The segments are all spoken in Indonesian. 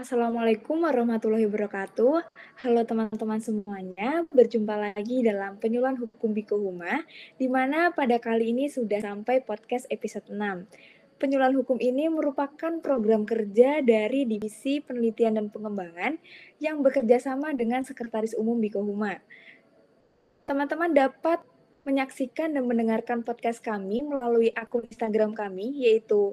Assalamualaikum warahmatullahi wabarakatuh. Halo teman-teman semuanya, berjumpa lagi dalam Penyuluhan Hukum Biko Huma, di mana pada kali ini sudah sampai podcast episode 6. Penyuluhan hukum ini merupakan program kerja dari Divisi Penelitian dan Pengembangan yang bekerja sama dengan Sekretaris Umum Biko Huma. Teman-teman dapat menyaksikan dan mendengarkan podcast kami melalui akun Instagram kami, yaitu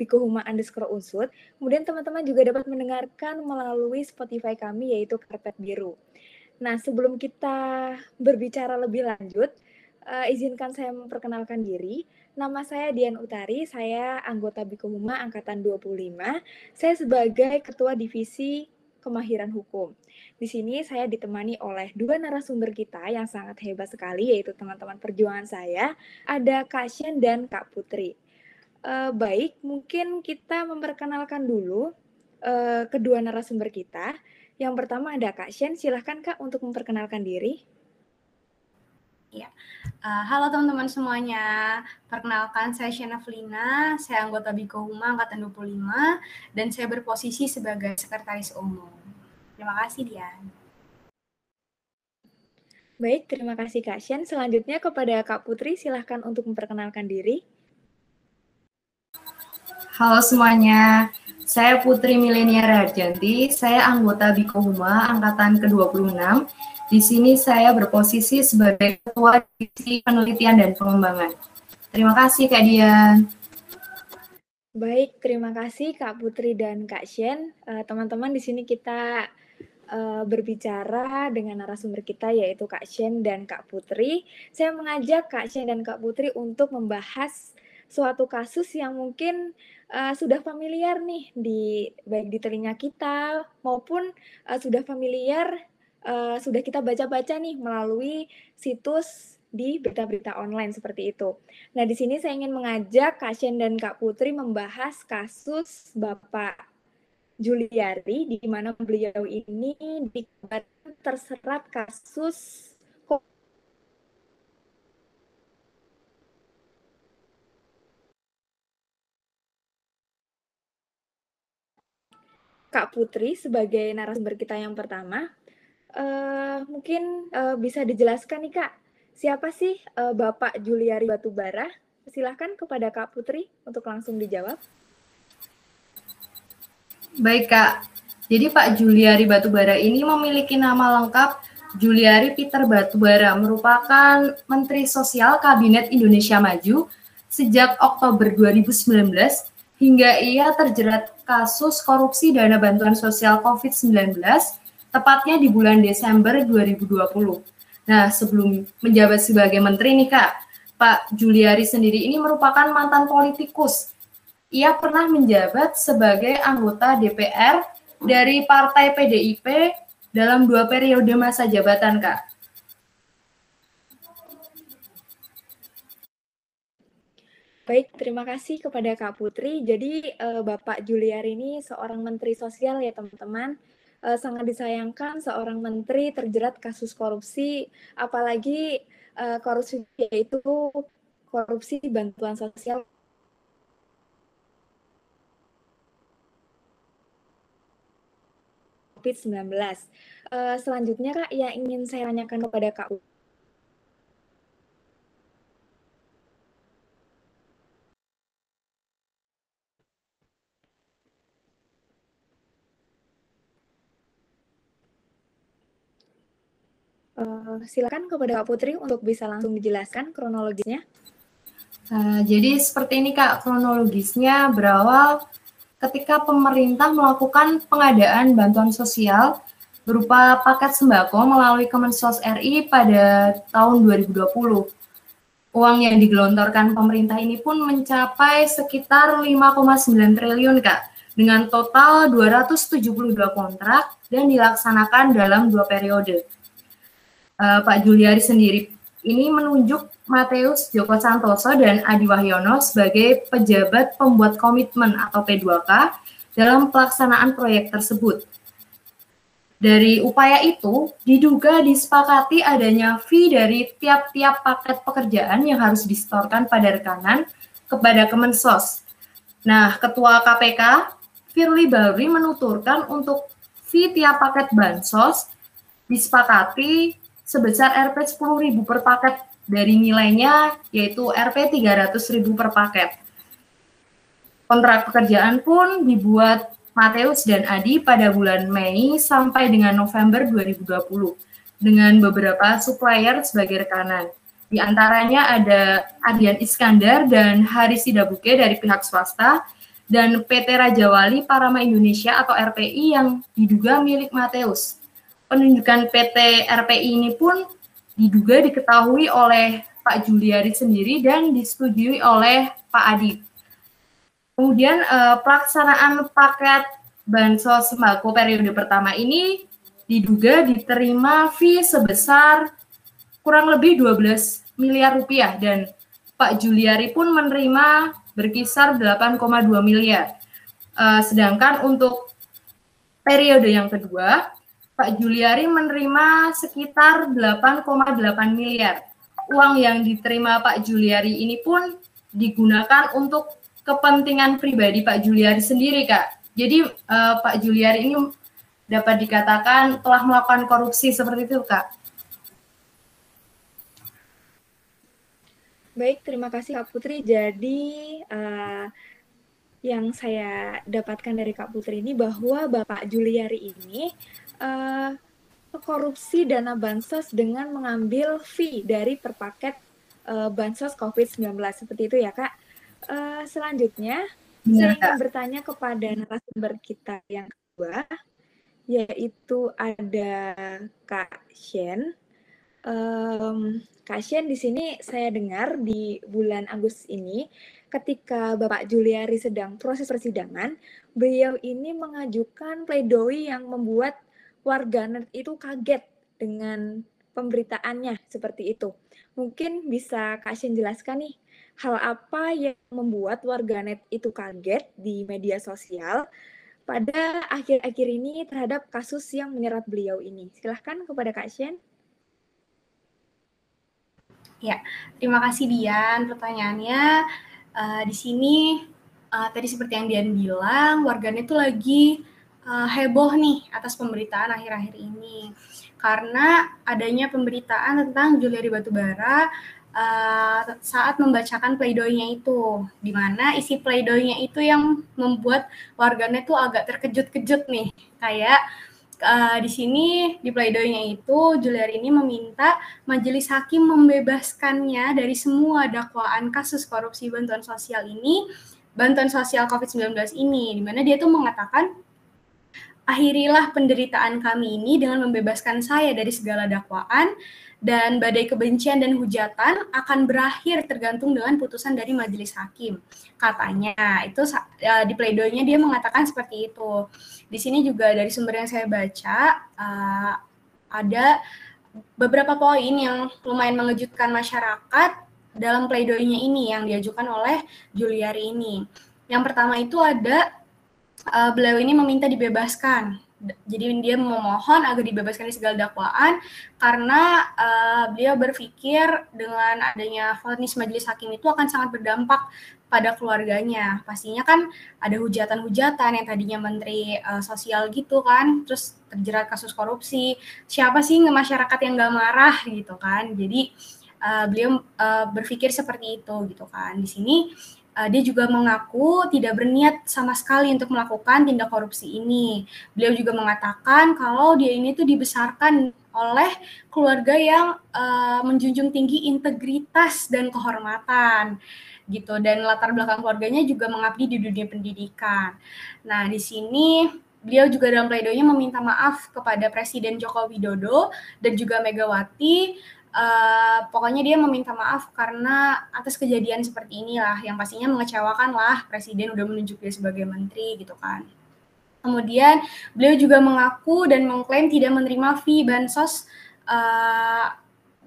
Bikuhuma underscore unsur. Kemudian teman-teman juga dapat mendengarkan melalui Spotify kami yaitu Karpet Biru. Nah, sebelum kita berbicara lebih lanjut, uh, izinkan saya memperkenalkan diri. Nama saya Dian Utari, saya anggota Bikuhuma angkatan 25. Saya sebagai ketua divisi kemahiran hukum. Di sini saya ditemani oleh dua narasumber kita yang sangat hebat sekali, yaitu teman-teman perjuangan saya, ada Kak Shen dan Kak Putri. Uh, baik, mungkin kita memperkenalkan dulu uh, kedua narasumber kita. Yang pertama ada Kak Shen, silahkan Kak untuk memperkenalkan diri. Ya, uh, halo teman-teman semuanya. Perkenalkan saya Shena Felina, saya anggota Biko Huma angkatan 25 dan saya berposisi sebagai sekretaris umum. Terima kasih Dian. Baik, terima kasih Kak Shen. Selanjutnya kepada Kak Putri, silahkan untuk memperkenalkan diri. Halo semuanya, saya Putri Milenia Rajanti, saya anggota Biko Huma angkatan ke-26. Di sini saya berposisi sebagai Ketua Divisi Penelitian dan Pengembangan. Terima kasih Kak Dian. Baik, terima kasih Kak Putri dan Kak Shen. Eh, teman-teman, di sini kita uh, berbicara dengan narasumber kita yaitu Kak Shen dan Kak Putri. Saya mengajak Kak Shen dan Kak Putri untuk membahas suatu kasus yang mungkin uh, sudah familiar nih di baik di telinga kita maupun uh, sudah familiar uh, sudah kita baca-baca nih melalui situs di berita-berita online seperti itu. Nah, di sini saya ingin mengajak Kak Shen dan Kak Putri membahas kasus Bapak Juliari di mana beliau ini dikabarkan terserat kasus Kak Putri sebagai narasumber kita yang pertama. Uh, mungkin uh, bisa dijelaskan nih Kak, siapa sih uh, Bapak Juliari Batubara? Silahkan kepada Kak Putri untuk langsung dijawab. Baik Kak, jadi Pak Juliari Batubara ini memiliki nama lengkap Juliari Peter Batubara, merupakan Menteri Sosial Kabinet Indonesia Maju sejak Oktober 2019 hingga ia terjerat kasus korupsi dana bantuan sosial COVID-19, tepatnya di bulan Desember 2020. Nah, sebelum menjabat sebagai menteri nih Kak, Pak Juliari sendiri ini merupakan mantan politikus. Ia pernah menjabat sebagai anggota DPR dari Partai PDIP dalam dua periode masa jabatan, Kak. Baik, terima kasih kepada Kak Putri. Jadi uh, Bapak Juliar ini seorang menteri sosial ya teman-teman. Uh, sangat disayangkan seorang menteri terjerat kasus korupsi, apalagi uh, korupsi yaitu korupsi bantuan sosial COVID-19. Uh, selanjutnya Kak, yang ingin saya tanyakan kepada Kak Uh, silakan kepada Kak Putri untuk bisa langsung dijelaskan kronologisnya. Uh, jadi seperti ini Kak, kronologisnya berawal ketika pemerintah melakukan pengadaan bantuan sosial berupa paket sembako melalui Kemensos RI pada tahun 2020. Uang yang digelontorkan pemerintah ini pun mencapai sekitar 5,9 triliun Kak, dengan total 272 kontrak dan dilaksanakan dalam dua periode uh, Pak Juliari sendiri ini menunjuk Mateus Joko Santoso dan Adi Wahyono sebagai pejabat pembuat komitmen atau P2K dalam pelaksanaan proyek tersebut. Dari upaya itu, diduga disepakati adanya fee dari tiap-tiap paket pekerjaan yang harus disetorkan pada rekanan kepada Kemensos. Nah, Ketua KPK, Firly Bahuri menuturkan untuk fee tiap paket bansos disepakati sebesar Rp 10.000 per paket dari nilainya yaitu Rp 300.000 per paket. Kontrak pekerjaan pun dibuat Mateus dan Adi pada bulan Mei sampai dengan November 2020 dengan beberapa supplier sebagai rekanan. Di antaranya ada Ardian Iskandar dan Haris Sidabuke dari pihak swasta dan PT Raja Wali Parama Indonesia atau RPI yang diduga milik Mateus. Penunjukan PT RPI ini pun diduga diketahui oleh Pak Juliari sendiri dan disetujui oleh Pak Adi. Kemudian eh, pelaksanaan paket bansos sembako periode pertama ini diduga diterima fee sebesar kurang lebih 12 miliar rupiah dan Pak Juliari pun menerima berkisar 8,2 miliar. Uh, sedangkan untuk periode yang kedua, Pak Juliari menerima sekitar 8,8 miliar. Uang yang diterima Pak Juliari ini pun digunakan untuk kepentingan pribadi Pak Juliari sendiri, Kak. Jadi uh, Pak Juliari ini dapat dikatakan telah melakukan korupsi seperti itu, Kak. Baik, terima kasih Kak Putri. Jadi uh, yang saya dapatkan dari Kak Putri ini bahwa Bapak Juliari ini uh, korupsi dana bansos dengan mengambil fee dari per paket uh, bansos COVID-19 seperti itu ya Kak. Uh, selanjutnya saya ingin bertanya kepada narasumber kita yang kedua, yaitu ada Kak Shen. Um, Kak Shen di sini saya dengar di bulan Agustus ini, ketika Bapak Juliari sedang proses persidangan, beliau ini mengajukan pledoi yang membuat warganet itu kaget dengan pemberitaannya seperti itu. Mungkin bisa Kak Shen jelaskan nih, hal apa yang membuat warganet itu kaget di media sosial pada akhir-akhir ini terhadap kasus yang menyerat beliau ini. Silahkan kepada Kak Shen. Ya, terima kasih Dian. Pertanyaannya uh, di sini uh, tadi seperti yang Dian bilang, warganet itu lagi uh, heboh nih atas pemberitaan akhir-akhir ini. Karena adanya pemberitaan tentang Juliari Batubara uh, saat membacakan pleidoinya itu, di mana isi pleidoinya itu yang membuat warganet tuh agak terkejut-kejut nih, kayak uh, di sini di pleidoinya itu Juliari ini meminta majelis hakim membebaskannya dari semua dakwaan kasus korupsi bantuan sosial ini, bantuan sosial COVID-19 ini, di mana dia tuh mengatakan akhirilah penderitaan kami ini dengan membebaskan saya dari segala dakwaan dan badai kebencian dan hujatan akan berakhir tergantung dengan putusan dari majelis hakim. Katanya itu uh, di pleidoinya dia mengatakan seperti itu. Di sini juga dari sumber yang saya baca uh, ada beberapa poin yang lumayan mengejutkan masyarakat dalam pleidoinya ini yang diajukan oleh Juliari ini. Yang pertama itu ada uh, beliau ini meminta dibebaskan jadi dia memohon agar dibebaskan dari segala dakwaan karena uh, beliau berpikir dengan adanya vonis majelis hakim itu akan sangat berdampak pada keluarganya. Pastinya kan ada hujatan-hujatan yang tadinya menteri uh, sosial gitu kan, terus terjerat kasus korupsi. Siapa sih masyarakat yang gak marah gitu kan? Jadi uh, beliau uh, berpikir seperti itu gitu kan. Di sini uh, dia juga mengaku tidak berniat sama sekali untuk melakukan tindak korupsi ini. Beliau juga mengatakan kalau dia ini tuh dibesarkan oleh keluarga yang uh, menjunjung tinggi integritas dan kehormatan gitu dan latar belakang keluarganya juga mengabdi di dunia pendidikan. Nah, di sini beliau juga dalam pledoinya meminta maaf kepada Presiden Joko Widodo dan juga Megawati uh, pokoknya dia meminta maaf karena atas kejadian seperti inilah yang pastinya mengecewakan lah presiden udah menunjuk dia sebagai menteri gitu kan. Kemudian beliau juga mengaku dan mengklaim tidak menerima fee bansos uh,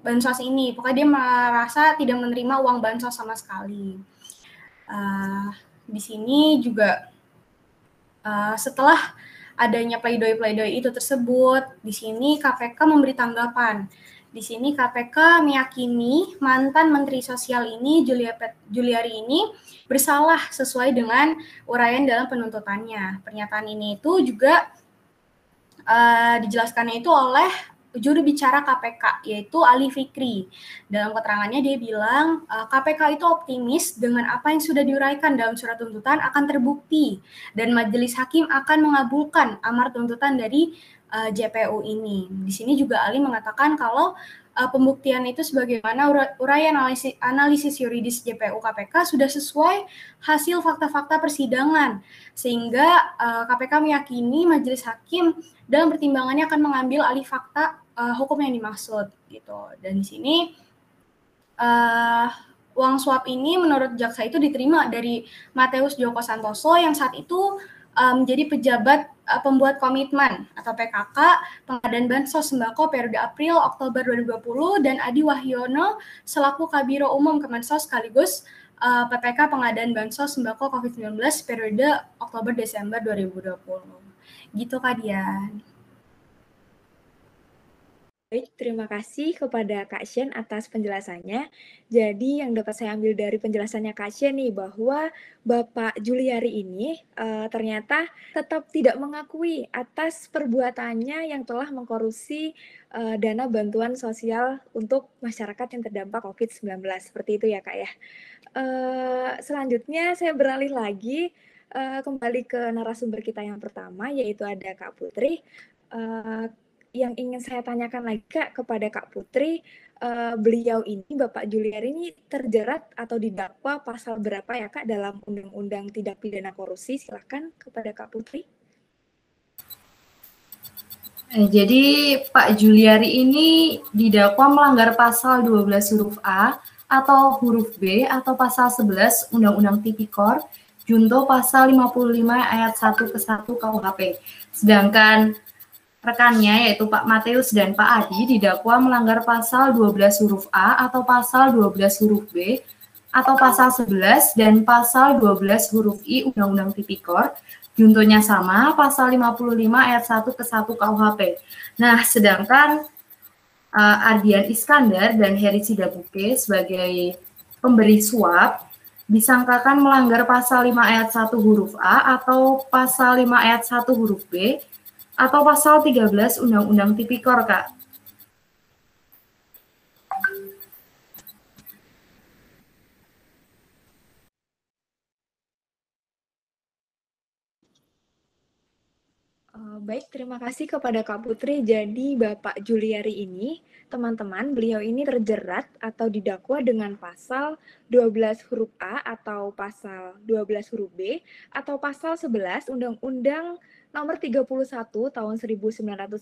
bansos ini. Pokoknya dia merasa tidak menerima uang bansos sama sekali. Uh, di sini juga uh, setelah adanya pledoi-pledoi itu tersebut, di sini KPK memberi tanggapan. Di sini KPK meyakini mantan Menteri Sosial ini Julia Juliari ini bersalah sesuai dengan uraian dalam penuntutannya. Pernyataan ini itu juga uh, dijelaskannya itu oleh juru bicara KPK yaitu Ali Fikri. Dalam keterangannya dia bilang KPK itu optimis dengan apa yang sudah diuraikan dalam surat tuntutan akan terbukti dan majelis hakim akan mengabulkan amar tuntutan dari uh, eh, JPU ini. Di sini juga Ali mengatakan kalau uh, pembuktian itu sebagaimana uraian analisis, analisis yuridis JPU KPK sudah sesuai hasil fakta-fakta persidangan sehingga uh, KPK meyakini majelis hakim dalam pertimbangannya akan mengambil alih fakta uh, hukum yang dimaksud gitu. Dan di sini uh, uang suap ini menurut jaksa itu diterima dari Mateus Joko Santoso yang saat itu um, pejabat uh, pembuat komitmen atau PKK pengadaan bansos sembako periode April Oktober 2020 dan Adi Wahyono selaku Kabiro Umum Kemensos sekaligus uh, PPK pengadaan bansos sembako COVID-19 periode Oktober Desember 2020. Gitu Kak Dian. Baik, terima kasih kepada Kak Shen atas penjelasannya. Jadi yang dapat saya ambil dari penjelasannya Kak Shen nih bahwa Bapak Juliari ini uh, ternyata tetap tidak mengakui atas perbuatannya yang telah mengkorupsi uh, dana bantuan sosial untuk masyarakat yang terdampak COVID-19. Seperti itu ya Kak ya. Uh, selanjutnya saya beralih lagi uh, kembali ke narasumber kita yang pertama yaitu ada Kak Putri. Uh, yang ingin saya tanyakan lagi Kak kepada Kak Putri, uh, beliau ini Bapak Juliari ini terjerat atau didakwa pasal berapa ya Kak dalam Undang-Undang Tidak Pidana Korupsi? Silahkan kepada Kak Putri. Eh, jadi Pak Juliari ini didakwa melanggar pasal 12 huruf A atau huruf B atau pasal 11 Undang-Undang Tipikor junto pasal 55 ayat 1 ke 1 KUHP. Sedangkan rekannya yaitu Pak Mateus dan Pak Adi didakwa melanggar pasal 12 huruf A atau pasal 12 huruf B atau pasal 11 dan pasal 12 huruf I Undang-Undang Tipikor. Juntonya sama, pasal 55 ayat 1 ke 1 KUHP. Nah, sedangkan uh, Ardian Iskandar dan Heri Sidabuke sebagai pemberi suap disangkakan melanggar pasal 5 ayat 1 huruf A atau pasal 5 ayat 1 huruf B atau pasal 13 Undang-Undang Tipikor, Kak. Eh, baik, terima kasih kepada Kak Putri. Jadi Bapak Juliari ini, teman-teman, beliau ini terjerat atau didakwa dengan pasal 12 huruf A atau pasal 12 huruf B atau pasal 11 Undang-Undang nomor 31 tahun 1999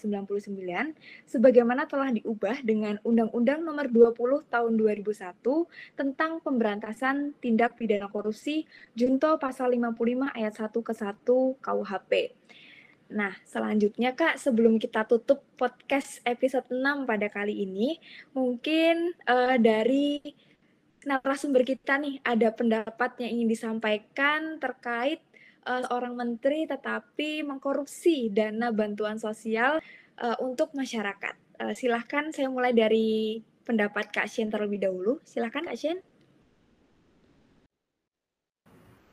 sebagaimana telah diubah dengan Undang-Undang nomor 20 tahun 2001 tentang pemberantasan tindak pidana korupsi junto pasal 55 ayat 1 ke 1 KUHP. Nah, selanjutnya Kak, sebelum kita tutup podcast episode 6 pada kali ini, mungkin uh, dari narasumber kita nih ada pendapat yang ingin disampaikan terkait uh, seorang menteri tetapi mengkorupsi dana bantuan sosial uh, untuk masyarakat. Uh, silahkan saya mulai dari pendapat Kak Shen terlebih dahulu. Silahkan Kak Shen.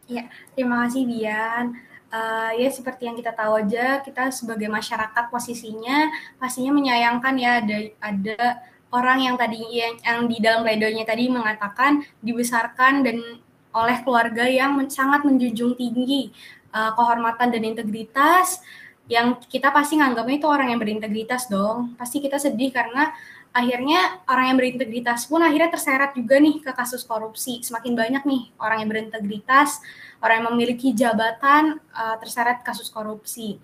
Ya, terima kasih Bian. Uh, ya seperti yang kita tahu aja, kita sebagai masyarakat posisinya pastinya menyayangkan ya ada ada orang yang tadi yang, yang di dalam pledoinya tadi mengatakan dibesarkan dan oleh keluarga yang men sangat menjunjung tinggi uh, kehormatan dan integritas yang kita pasti nganggapnya itu orang yang berintegritas dong. Pasti kita sedih karena akhirnya orang yang berintegritas pun akhirnya terseret juga nih ke kasus korupsi. Semakin banyak nih orang yang berintegritas, orang yang memiliki jabatan uh, terseret kasus korupsi.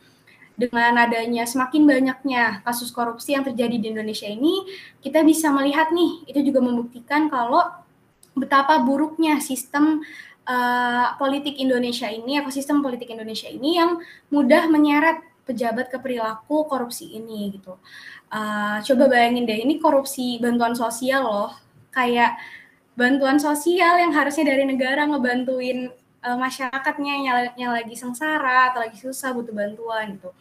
Dengan adanya semakin banyaknya kasus korupsi yang terjadi di Indonesia ini, kita bisa melihat nih, itu juga membuktikan kalau betapa buruknya sistem uh, politik Indonesia ini, ekosistem politik Indonesia ini yang mudah menyeret pejabat ke perilaku korupsi ini gitu. Uh, coba bayangin deh, ini korupsi bantuan sosial loh, kayak bantuan sosial yang harusnya dari negara ngebantuin uh, masyarakatnya yang, yang lagi sengsara atau lagi susah butuh bantuan gitu.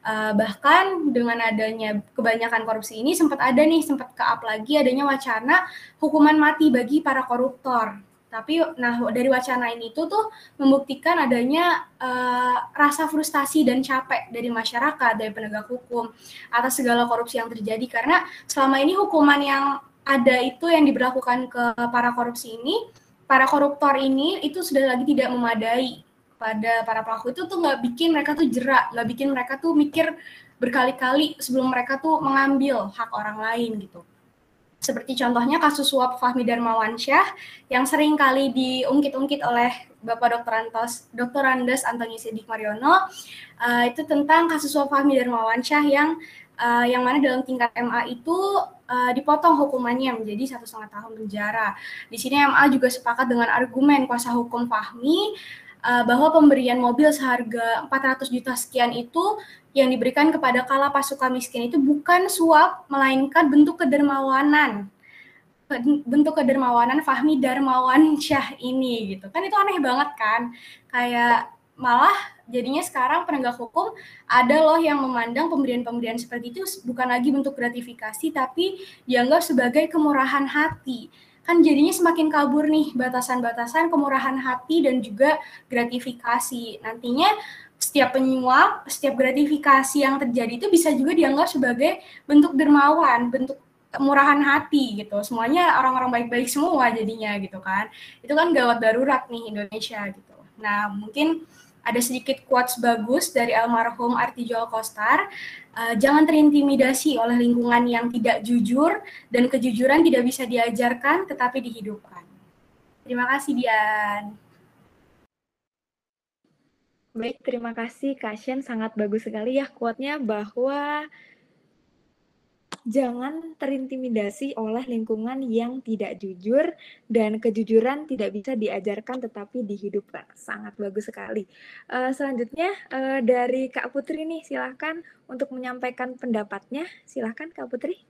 Uh, bahkan dengan adanya kebanyakan korupsi ini sempat ada nih sempat ke up lagi adanya wacana hukuman mati bagi para koruptor. Tapi nah dari wacana ini itu tuh membuktikan adanya uh, rasa frustasi dan capek dari masyarakat dari penegak hukum atas segala korupsi yang terjadi karena selama ini hukuman yang ada itu yang diberlakukan ke para korupsi ini para koruptor ini itu sudah lagi tidak memadai pada para pelaku itu tuh nggak bikin mereka tuh jerak, nggak bikin mereka tuh mikir berkali-kali sebelum mereka tuh mengambil hak orang lain gitu. Seperti contohnya kasus suap Fahmi Darmawansyah yang sering kali diungkit-ungkit oleh Bapak Dr. Antos, Dr. Andes Antoni Sidik Mariono, uh, itu tentang kasus suap Fahmi Darmawansyah yang uh, yang mana dalam tingkat MA itu uh, dipotong hukumannya menjadi satu setengah tahun penjara. Di sini MA juga sepakat dengan argumen kuasa hukum Fahmi uh, bahwa pemberian mobil seharga 400 juta sekian itu yang diberikan kepada kala pasuka miskin itu bukan suap melainkan bentuk kedermawanan. Bentuk kedermawanan Fahmi Darmawan Syah ini gitu. Kan itu aneh banget kan? Kayak malah jadinya sekarang penegak hukum ada loh yang memandang pemberian-pemberian seperti itu bukan lagi bentuk gratifikasi tapi dianggap sebagai kemurahan hati kan jadinya semakin kabur nih batasan-batasan kemurahan hati dan juga gratifikasi. Nantinya setiap penyuap, setiap gratifikasi yang terjadi itu bisa juga dianggap sebagai bentuk dermawan, bentuk kemurahan hati gitu. Semuanya orang-orang baik-baik semua jadinya gitu kan. Itu kan gawat darurat nih Indonesia gitu. Nah, mungkin ada sedikit quotes bagus dari almarhum Artijo Kostar uh, jangan terintimidasi oleh lingkungan yang tidak jujur dan kejujuran tidak bisa diajarkan tetapi dihidupkan. Terima kasih Dian. Baik, terima kasih Kak. Sangat bagus sekali ya kuatnya bahwa jangan terintimidasi oleh lingkungan yang tidak jujur dan kejujuran tidak bisa diajarkan tetapi dihidupkan. Sangat bagus sekali. Uh, selanjutnya uh, dari Kak Putri nih, silahkan untuk menyampaikan pendapatnya. Silahkan Kak Putri.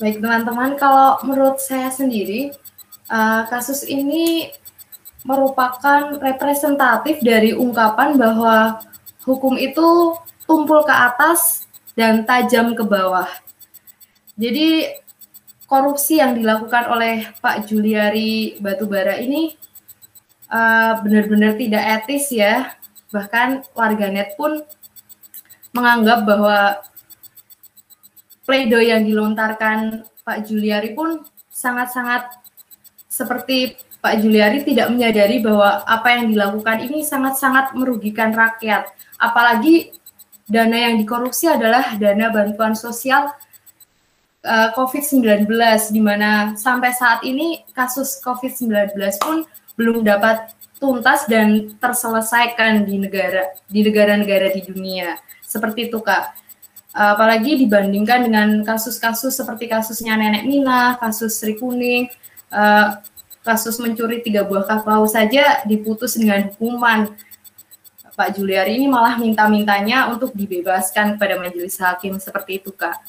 Baik teman-teman, kalau menurut saya sendiri uh, kasus ini merupakan representatif dari ungkapan bahwa hukum itu tumpul ke atas dan tajam ke bawah. Jadi korupsi yang dilakukan oleh Pak Juliari Batubara ini uh, benar-benar tidak etis ya. Bahkan warganet pun menganggap bahwa pledoi yang dilontarkan Pak Juliari pun sangat-sangat seperti Pak Juliari tidak menyadari bahwa apa yang dilakukan ini sangat-sangat merugikan rakyat. Apalagi dana yang dikorupsi adalah dana bantuan sosial eh, COVID-19 di mana sampai saat ini kasus COVID-19 pun belum dapat tuntas dan terselesaikan di negara di negara-negara di dunia. Seperti itu, Kak. Uh, apalagi dibandingkan dengan kasus-kasus seperti kasusnya Nenek Mina, kasus Sri Kuning, uh, kasus mencuri tiga buah kapal saja diputus dengan hukuman Pak Juliari ini malah minta-mintanya untuk dibebaskan kepada majelis hakim seperti itu, Kak.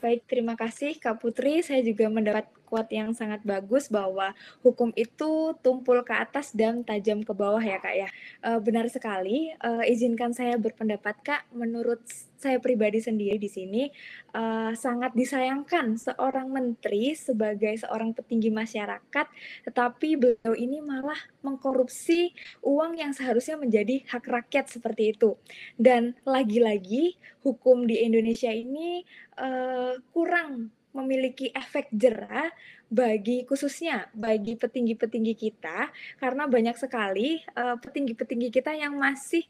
Baik, terima kasih Kak Putri. Saya juga mendapat quote yang sangat bagus bahwa hukum itu tumpul ke atas dan tajam ke bawah ya Kak ya. E, benar sekali. E, izinkan saya berpendapat Kak, menurut saya pribadi sendiri di sini uh, sangat disayangkan seorang menteri sebagai seorang petinggi masyarakat, tetapi beliau ini malah mengkorupsi uang yang seharusnya menjadi hak rakyat seperti itu. Dan lagi-lagi hukum di Indonesia ini uh, kurang memiliki efek jerah bagi khususnya bagi petinggi-petinggi kita karena banyak sekali eh, petinggi-petinggi uh, kita yang masih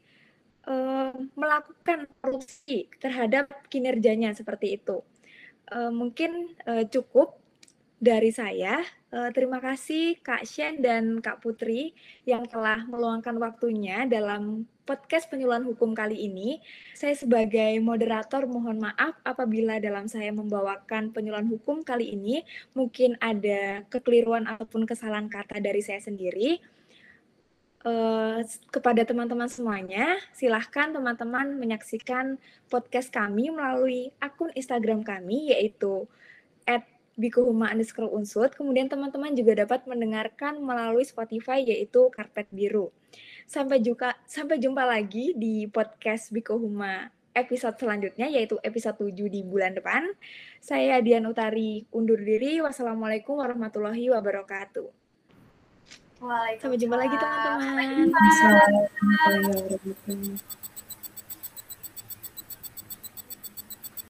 uh, melakukan korupsi terhadap kinerjanya seperti itu. Uh, mungkin uh, cukup dari saya. Uh, terima kasih Kak Shen dan Kak Putri yang telah meluangkan waktunya dalam podcast penyuluhan hukum kali ini. Saya sebagai moderator mohon maaf apabila dalam saya membawakan penyuluhan hukum kali ini mungkin ada kekeliruan ataupun kesalahan kata dari saya sendiri. Uh, kepada teman-teman semuanya, silahkan teman-teman menyaksikan podcast kami melalui akun Instagram kami yaitu Bikuhuma underscore unsut. Kemudian teman-teman juga dapat mendengarkan melalui Spotify yaitu Karpet Biru. Sampai jumpa, sampai jumpa lagi di podcast Bikuhuma episode selanjutnya yaitu episode 7 di bulan depan. Saya Dian Utari undur diri. Wassalamualaikum warahmatullahi wabarakatuh. Waalaikumsalam. Sampai jumpa lagi teman-teman. Assalamualaikum warahmatullahi wabarakatuh.